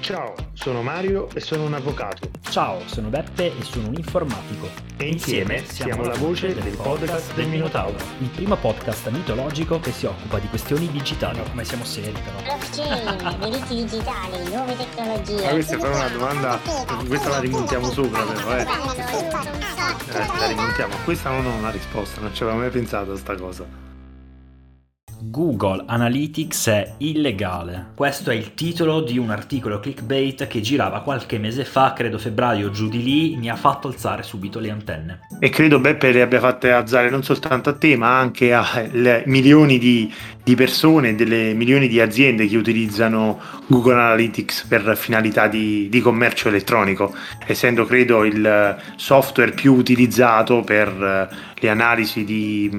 Ciao, sono Mario e sono un avvocato. Ciao, sono Beppe e sono un informatico. E insieme siamo la voce del podcast del Minotauro. Il primo podcast mitologico che si occupa di questioni digitali. come siamo seri però. Blockchain, diritti digitali, nuove tecnologie. Ma questa è però una domanda, questa la rimontiamo sopra però, eh. Eh, la rimontiamo. Questa non ho una risposta, non ci avevo mai pensato a sta cosa. Google Analytics è illegale. Questo è il titolo di un articolo clickbait che girava qualche mese fa, credo febbraio, giù di lì, mi ha fatto alzare subito le antenne. E credo Beppe le abbia fatte alzare non soltanto a te, ma anche a milioni di, di persone, delle milioni di aziende che utilizzano Google Analytics per finalità di, di commercio elettronico, essendo credo il software più utilizzato per le analisi di,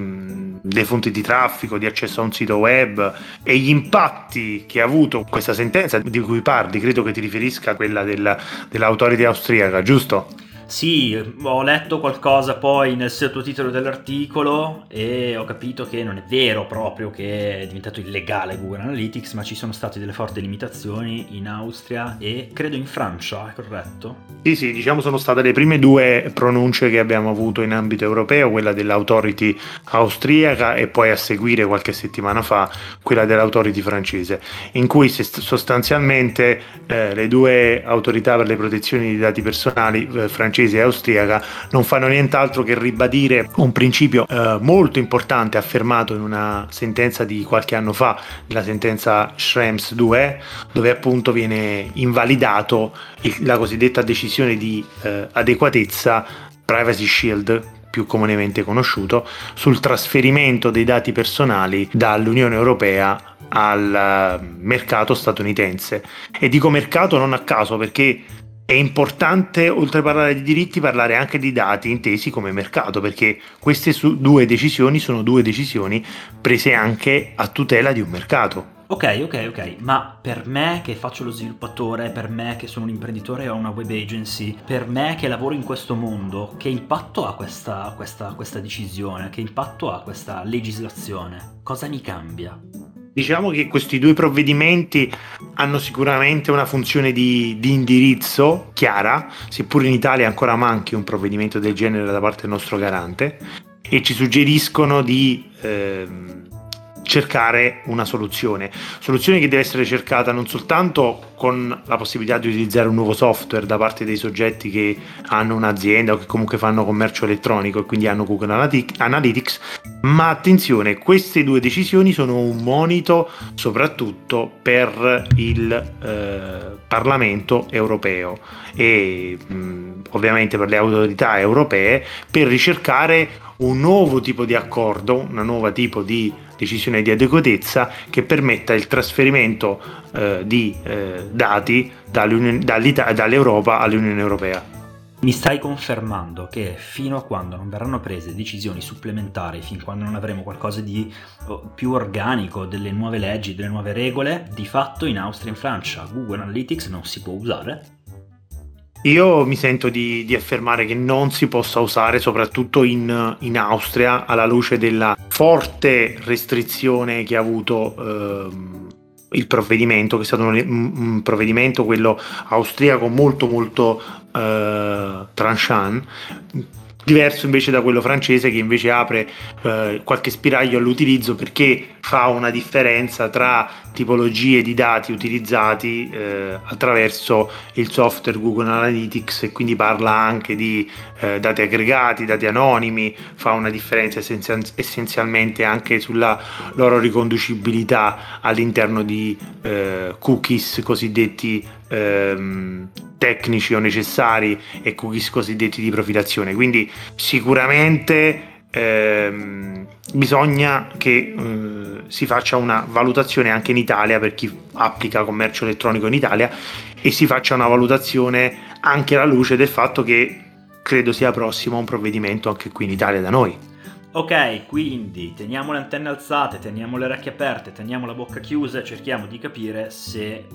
delle fonti di traffico, di accesso a un sito web e gli impatti che ha avuto questa sentenza di cui parli, credo che ti riferisca a quella del, dell'autorità austriaca, giusto? Sì, ho letto qualcosa poi nel sottotitolo dell'articolo e ho capito che non è vero proprio che è diventato illegale Google Analytics, ma ci sono state delle forti limitazioni in Austria e credo in Francia, è corretto? Sì, sì, diciamo sono state le prime due pronunce che abbiamo avuto in ambito europeo, quella dell'autority austriaca e poi a seguire qualche settimana fa quella dell'autority francese, in cui sostanzialmente eh, le due autorità per le protezioni dei dati personali eh, francesi francese e austriaca non fanno nient'altro che ribadire un principio eh, molto importante affermato in una sentenza di qualche anno fa, la sentenza Schrems 2, dove appunto viene invalidato la cosiddetta decisione di eh, adeguatezza Privacy Shield più comunemente conosciuto, sul trasferimento dei dati personali dall'Unione Europea al eh, mercato statunitense. E dico mercato non a caso perché è importante, oltre a parlare di diritti, parlare anche di dati intesi come mercato, perché queste due decisioni sono due decisioni prese anche a tutela di un mercato. Ok, ok, ok, ma per me che faccio lo sviluppatore, per me che sono un imprenditore e una web agency, per me che lavoro in questo mondo, che impatto ha questa, questa, questa decisione? Che impatto ha questa legislazione? Cosa mi cambia? Diciamo che questi due provvedimenti hanno sicuramente una funzione di, di, indirizzo chiara, seppur in Italia ancora manchi un provvedimento del genere da parte del nostro garante, e ci suggeriscono di... Ehm, cercare una soluzione. Soluzione che deve essere cercata non soltanto con la possibilità di utilizzare un nuovo software da parte dei soggetti che hanno un'azienda o che comunque fanno commercio elettronico e quindi hanno Google Analytics, ma attenzione, queste due decisioni sono un monito soprattutto per il eh, Parlamento europeo e mh, ovviamente per le autorità europee per ricercare un nuovo tipo di accordo, una nuova tipo di decisione di adeguatezza che permetta il trasferimento eh, di eh, dati dall'Europa all'Unione Europea. Mi stai confermando che fino a quando non verranno prese decisioni supplementari, fin quando non avremo qualcosa di oh, più organico, delle nuove leggi, delle nuove regole, di fatto in Austria e in Francia Google Analytics non si può usare? Io mi sento di, di, affermare che non si possa usare, soprattutto in, in, Austria, alla luce della forte restrizione che ha avuto ehm, il provvedimento, che è stato un, un provvedimento, quello austriaco, molto molto eh, tranchant diverso invece da quello francese che invece apre eh, qualche spiraglio all'utilizzo perché fa una differenza tra tipologie di dati utilizzati eh, attraverso il software Google Analytics e quindi parla anche di eh, dati aggregati, dati anonimi, fa una differenza essenzialmente anche sulla loro riconducibilità all'interno di eh, cookies cosiddetti ehm, tecnici o necessari e cookies cosiddetti di profilazione. Quindi sicuramente ehm, bisogna che eh, si faccia una valutazione anche in Italia per chi applica commercio elettronico in Italia e si faccia una valutazione anche alla luce del fatto che credo sia prossimo un provvedimento anche qui in Italia da noi. Ok, quindi teniamo le antenne alzate, teniamo le orecchie aperte, teniamo la bocca chiusa e cerchiamo di capire se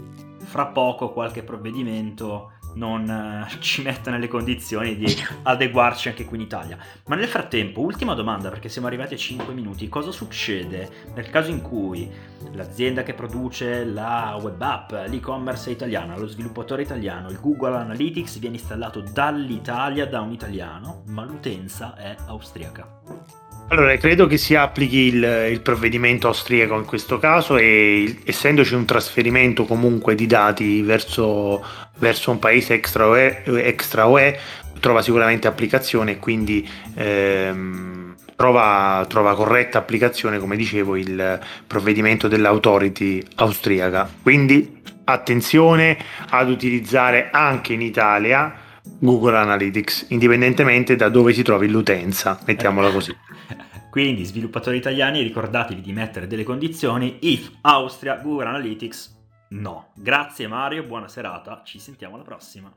fra poco qualche provvedimento non eh, ci metta nelle condizioni di adeguarci anche qui in Italia. Ma nel frattempo, ultima domanda perché siamo arrivati a 5 minuti, cosa succede nel caso in cui l'azienda che produce la web app, l'e-commerce italiana, lo sviluppatore italiano, il Google Analytics viene installato dall'Italia da un italiano, ma l'utenza è austriaca? Allora, credo che si applichi il, il provvedimento austriaco in questo caso e essendoci un trasferimento comunque di dati verso, verso un paese extra UE, extra UE, trova sicuramente applicazione e quindi ehm, trova, trova corretta applicazione, come dicevo, il provvedimento dell'autority austriaca. Quindi attenzione ad utilizzare anche in Italia Google Analytics, indipendentemente da dove si trovi l'utenza, mettiamola così. Quindi, sviluppatori italiani, ricordatevi di mettere delle condizioni if Austria, Google Analytics, no. Grazie Mario, buona serata, ci sentiamo alla prossima.